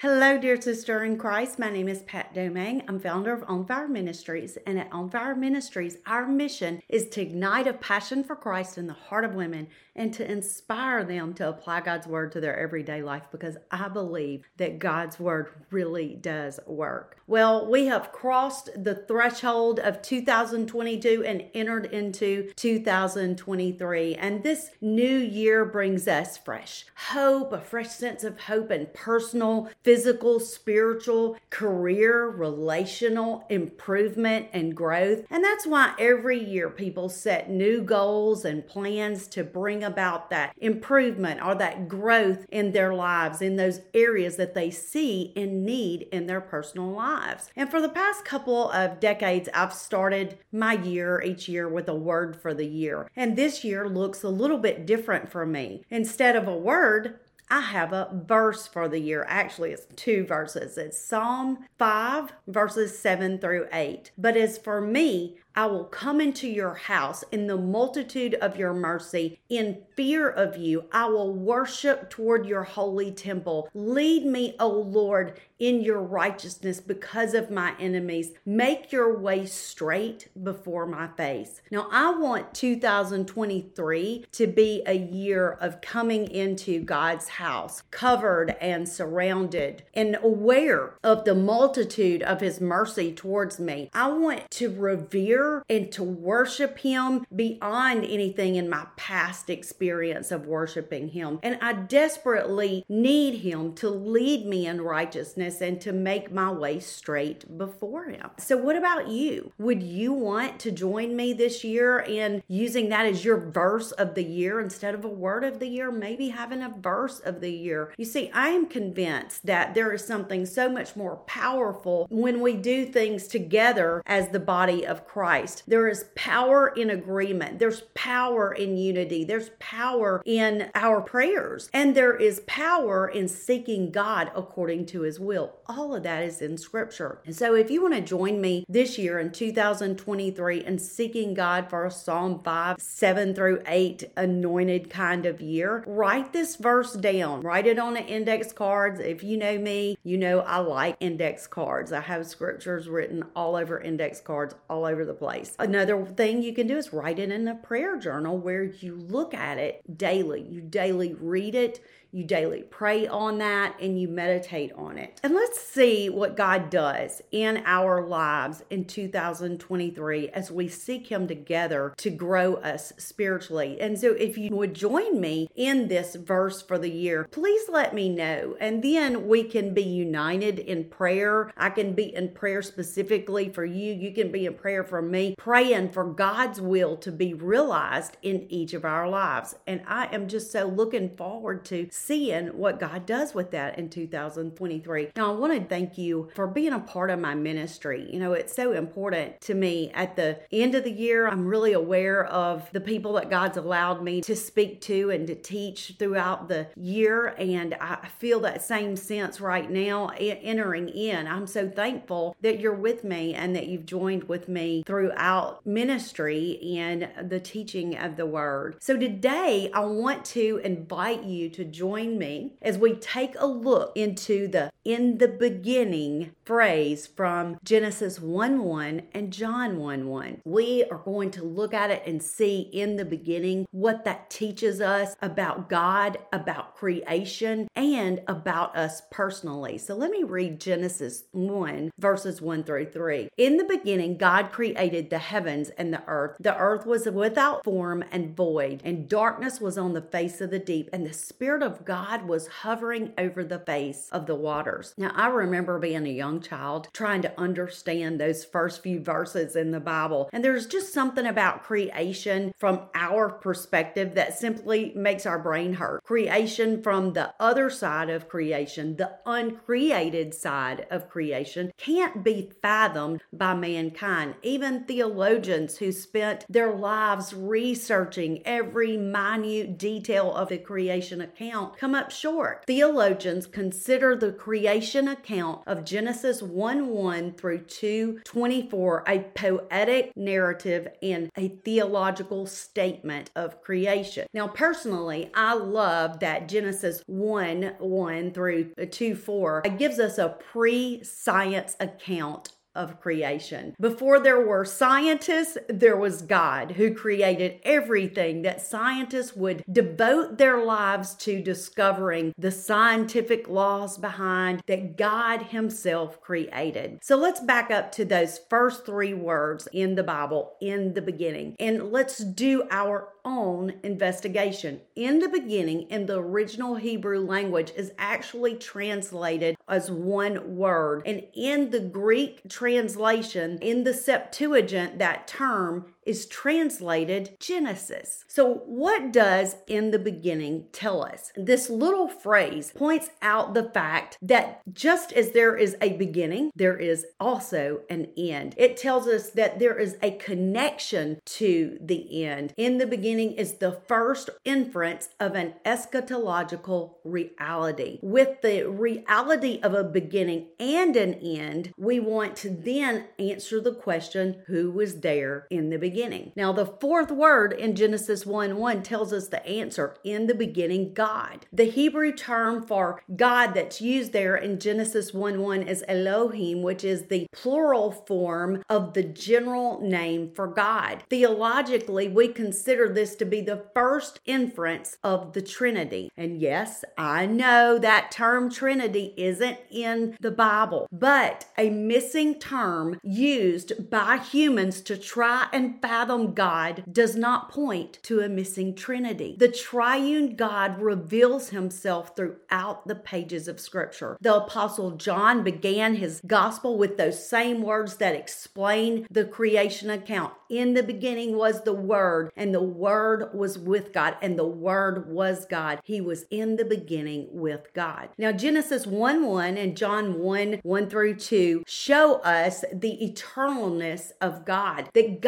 Hello, dear sister in Christ. My name is Pat Domingue. I'm founder of On Fire Ministries. And at On Fire Ministries, our mission is to ignite a passion for Christ in the heart of women and to inspire them to apply God's word to their everyday life because I believe that God's word really does work. Well, we have crossed the threshold of 2022 and entered into 2023. And this new year brings us fresh hope, a fresh sense of hope and personal physical, spiritual, career, relational improvement and growth. And that's why every year people set new goals and plans to bring about that improvement or that growth in their lives in those areas that they see in need in their personal lives. And for the past couple of decades, I've started my year each year with a word for the year. And this year looks a little bit different for me. Instead of a word, I have a verse for the year. Actually, it's two verses. It's Psalm 5, verses 7 through 8. But as for me, I will come into your house in the multitude of your mercy. In fear of you, I will worship toward your holy temple. Lead me, O Lord, in your righteousness because of my enemies. Make your way straight before my face. Now, I want 2023 to be a year of coming into God's house, covered and surrounded and aware of the multitude of his mercy towards me. I want to revere and to worship Him beyond anything in my past experience of worshiping Him. And I desperately need Him to lead me in righteousness and to make my way straight before Him. So, what about you? Would you want to join me this year in using that as your verse of the year instead of a word of the year? Maybe having a verse of the year. You see, I am convinced that there is something so much more powerful when we do things together as the body of Christ. Christ. There is power in agreement, there's power in unity, there's power in our prayers, and there is power in seeking God according to his will. All of that is in scripture. And so, if you want to join me this year in 2023 in seeking God for a Psalm 5, 7 through 8 anointed kind of year, write this verse down. Write it on an index cards. If you know me, you know I like index cards. I have scriptures written all over index cards all over the place. Another thing you can do is write it in a prayer journal where you look at it daily. You daily read it, you daily pray on that and you meditate on it. And let's see what God does in our lives in 2023 as we seek Him together to grow us spiritually. And so, if you would join me in this verse for the year, please let me know. And then we can be united in prayer. I can be in prayer specifically for you. You can be in prayer for me, praying for God's will to be realized in each of our lives. And I am just so looking forward to seeing what God does with that in 2023. Now, I want to thank you for being a part of my ministry. You know, it's so important to me at the end of the year. I'm really aware of the people that God's allowed me to speak to and to teach throughout the year. And I feel that same sense right now entering in. I'm so thankful that you're with me and that you've joined with me throughout ministry and the teaching of the word. So today, I want to invite you to join join me as we take a look into the in the beginning phrase from Genesis 1 1 and John 1 1. We are going to look at it and see in the beginning what that teaches us about God, about creation, and about us personally. So let me read Genesis 1 verses 1 through 3. In the beginning, God created the heavens and the earth. The earth was without form and void, and darkness was on the face of the deep, and the Spirit of God was hovering over the face of the waters. Now, I remember being a young child trying to understand those first few verses in the Bible. And there's just something about creation from our perspective that simply makes our brain hurt. Creation from the other side of creation, the uncreated side of creation, can't be fathomed by mankind. Even theologians who spent their lives researching every minute detail of the creation account account come up short. Theologians consider the creation account of Genesis 1 1 through 2 24 a poetic narrative and a theological statement of creation. Now, personally, I love that Genesis 1 1 through 2 4 it gives us a pre science account of creation. Before there were scientists, there was God who created everything that scientists would devote their lives to discovering the scientific laws behind that God Himself created. So let's back up to those first three words in the Bible in the beginning and let's do our own investigation. In the beginning, in the original Hebrew language, is actually translated as one word. And in the Greek translation, in the Septuagint, that term is translated Genesis. So, what does in the beginning tell us? This little phrase points out the fact that just as there is a beginning, there is also an end. It tells us that there is a connection to the end. In the beginning is the first inference of an eschatological reality. With the reality of a beginning and an end, we want to then answer the question who was there in the beginning? Beginning. Now, the fourth word in Genesis 1 1 tells us the answer in the beginning, God. The Hebrew term for God that's used there in Genesis 1 1 is Elohim, which is the plural form of the general name for God. Theologically, we consider this to be the first inference of the Trinity. And yes, I know that term Trinity isn't in the Bible, but a missing term used by humans to try and fathom God does not point to a missing Trinity. The triune God reveals himself throughout the pages of Scripture. The Apostle John began his gospel with those same words that explain the creation account. In the beginning was the Word, and the Word was with God, and the Word was God. He was in the beginning with God. Now, Genesis 1 1 and John 1 1 through 2 show us the eternalness of God, that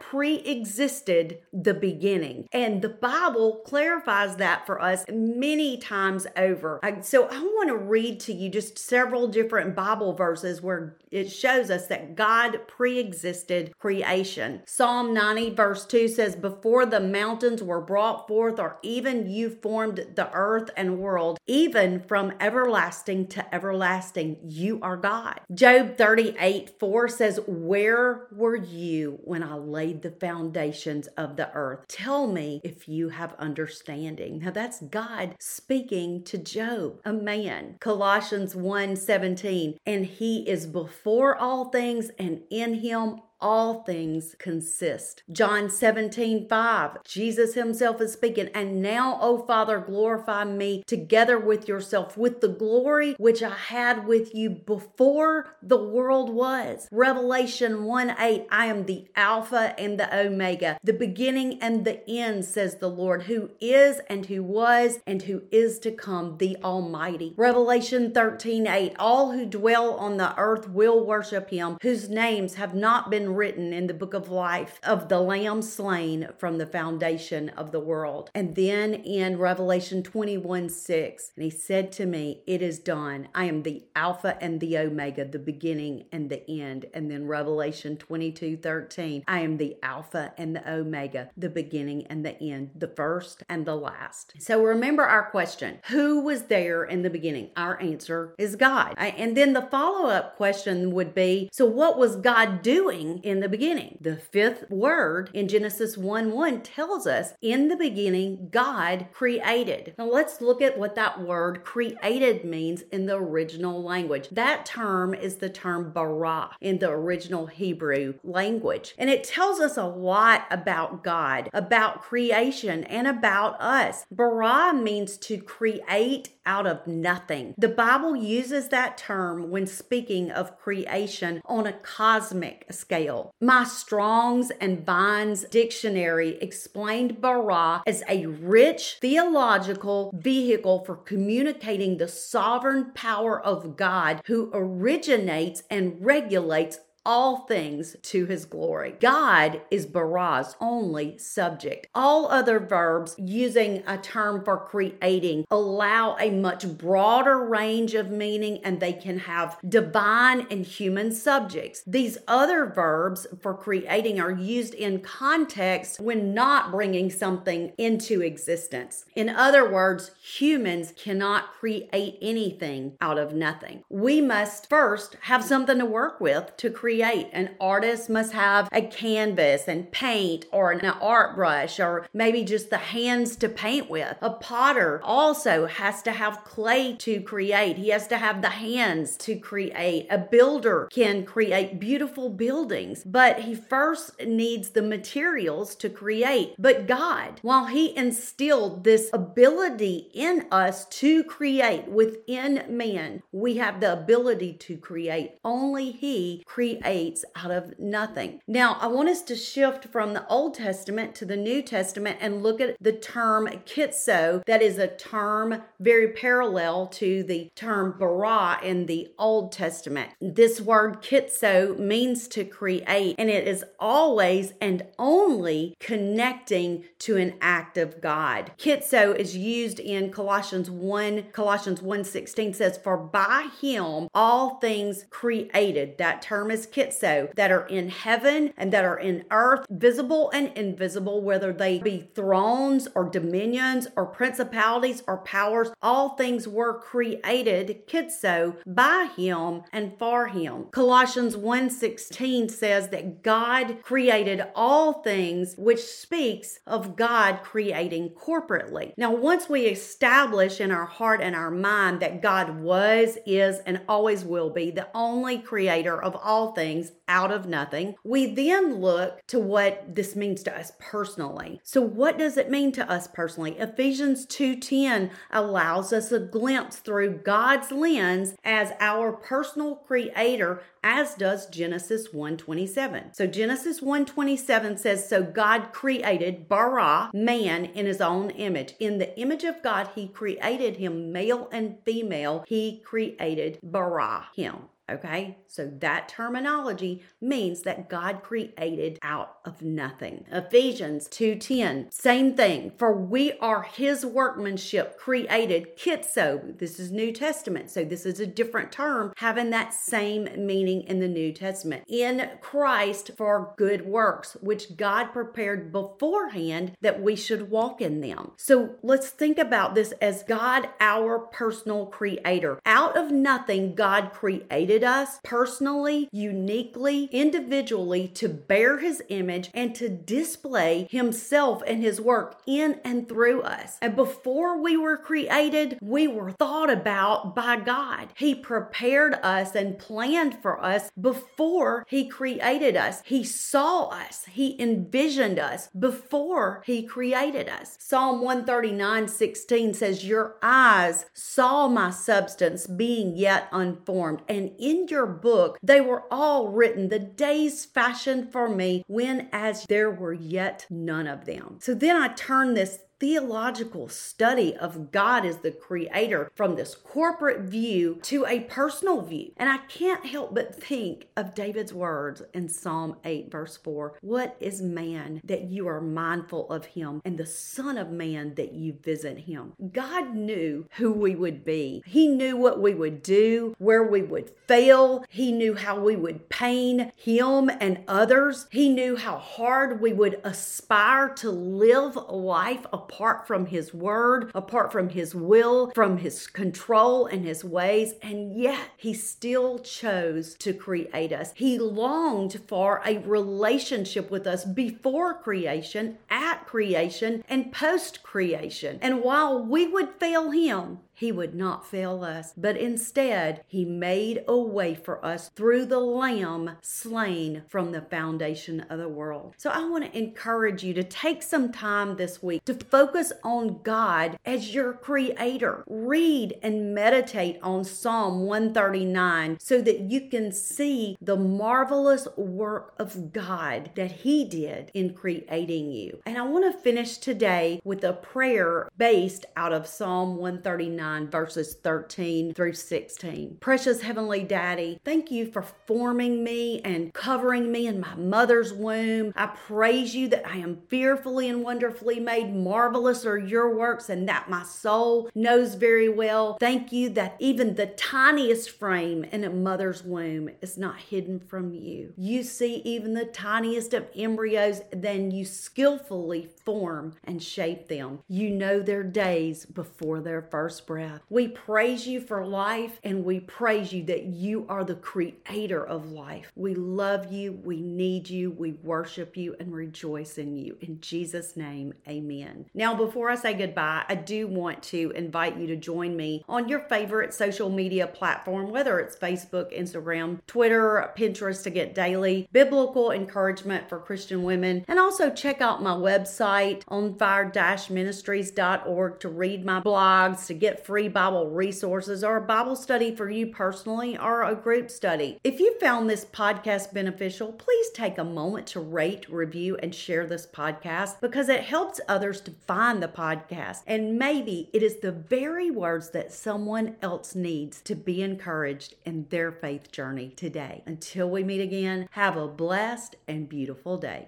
Pre existed the beginning. And the Bible clarifies that for us many times over. So I want to read to you just several different Bible verses where it shows us that God pre existed creation. Psalm 90, verse 2 says, Before the mountains were brought forth, or even you formed the earth and world, even from everlasting to everlasting, you are God. Job 38, 4 says, Where were you when I laid the foundations of the earth? Tell me if you have understanding. Now that's God speaking to Job, a man. Colossians 1 17, and he is before before all things, and in him all things consist. John 17, 5, Jesus himself is speaking, and now, O Father, glorify me together with yourself with the glory which I had with you before the world was. Revelation 1 8, I am the Alpha and the Omega, the beginning and the end, says the Lord, who is and who was and who is to come, the Almighty. Revelation 13 8, all who dwell on the earth will worship him, whose names have not been written in the book of life of the Lamb slain from the foundation of the world. And then in Revelation 21 6, and he said to me, It is done. I am the Alpha and the Omega, the beginning and the end. And then Revelation 22 13, I am the Alpha and the Omega, the beginning and the end, the first and the last. So remember our question Who was there in the beginning? Our answer is God. And then the follow up question would be So what was God doing in the beginning. The fifth word in Genesis 1 1 tells us, in the beginning, God created. Now let's look at what that word created means in the original language. That term is the term bara in the original Hebrew language. And it tells us a lot about God, about creation, and about us. Bara means to create out of nothing. The Bible uses that term when speaking of creation on a cosmic scale. My Strong's and Vine's dictionary explained bara as a rich theological vehicle for communicating the sovereign power of God who originates and regulates all things to his glory. God is Bara's only subject. All other verbs using a term for creating allow a much broader range of meaning and they can have divine and human subjects. These other verbs for creating are used in context when not bringing something into existence. In other words, humans cannot create anything out of nothing. We must first have something to work with to create. An artist must have a canvas and paint or an art brush or maybe just the hands to paint with. A potter also has to have clay to create. He has to have the hands to create. A builder can create beautiful buildings, but he first needs the materials to create. But God, while he instilled this ability in us to create within man, we have the ability to create. Only he creates out of nothing. Now, I want us to shift from the Old Testament to the New Testament and look at the term ktizo. That is a term very parallel to the term bara in the Old Testament. This word ktizo means to create, and it is always and only connecting to an act of God. Ktizo is used in Colossians 1, Colossians 1:16 says, For by him all things created. That term is ktizo, that are in heaven and that are in earth, visible and invisible, whether they be thrones or dominions or principalities or powers, all things were created, ktizo, by him and for him. Colossians 1:16 says that God created all things, which speaks of God creating corporately. Now, once we establish in our heart and our mind that God was, is, and always will be the only creator of all things out of nothing, we then look to what this means to us personally. So, what does it mean to us personally? Ephesians 2:10 allows us a glimpse through God's lens as our personal creator as does Genesis 1:27. So Genesis 1:27 says so God created bara man in his own image. In the image of God he created him male and female. He created bara him. Okay, so that terminology means that God created out of nothing. Ephesians 2:10, same thing. For we are his workmanship created ktizo. This is New Testament, so this is a different term having that same meaning in the New Testament. In Christ for good works, which God prepared beforehand that we should walk in them. So let's think about this as God our personal creator. Out of nothing God created created us personally, uniquely, individually to bear his image and to display himself and his work in and through us. And before we were created, we were thought about by God. He prepared us and planned for us before he created us. He saw us, he envisioned us before he created us. Psalm 139 16 says, Your eyes saw my substance being yet unformed, and in your book, they were all written the days fashioned for me when as there were yet none of them. So then I turn this theological study of God as the creator from this corporate view to a personal view. And I can't help but think of David's words in Psalm 8, verse 4 What is man that you are mindful of him, and the Son of Man that you visit him? God knew who we would be, He knew what we would do, where we would fail, He knew how we would pain Him and others, He knew how hard we would aspire to live life apart from His word, apart from His will, from His control and His ways, and yet He still chose to create us. He longed for a relationship with us before creation, at creation, and post creation. And while we would fail Him, he would not fail us, but instead, He made a way for us through the Lamb slain from the foundation of the world. So I want to encourage you to take some time this week to focus on God as your creator. Read and meditate on Psalm 139 so that you can see the marvelous work of God that He did in creating you. And I want to finish today with a prayer based out of Psalm 139 29, verses 13 through 16. Precious Heavenly Daddy, thank you for forming me and covering me in my mother's womb. I praise you that I am fearfully and wonderfully made. Marvelous are your works, and that my soul knows very well. Thank you that even the tiniest frame in a mother's womb is not hidden from you. You see even the tiniest of embryos, then you skillfully form and shape them. You know their days before their first breath. We praise you for life and we praise you that you are the creator of life. We love you, we need you, we worship you, and rejoice in you. In Jesus' name, amen. Now, before I say goodbye, I do want to invite you to join me on your favorite social media platform, whether it's Facebook, Instagram, Twitter, Pinterest, to get daily biblical encouragement for Christian women. And also check out my website on fire-ministries.org to read my blogs, to get free Bible resources or a Bible study for you personally or a group study. If you found this podcast beneficial, please take a moment to rate, review, and share this podcast because it helps others to find the podcast. And maybe it is the very words that someone else needs to be encouraged in their faith journey today. Until we meet again, have a blessed and beautiful day.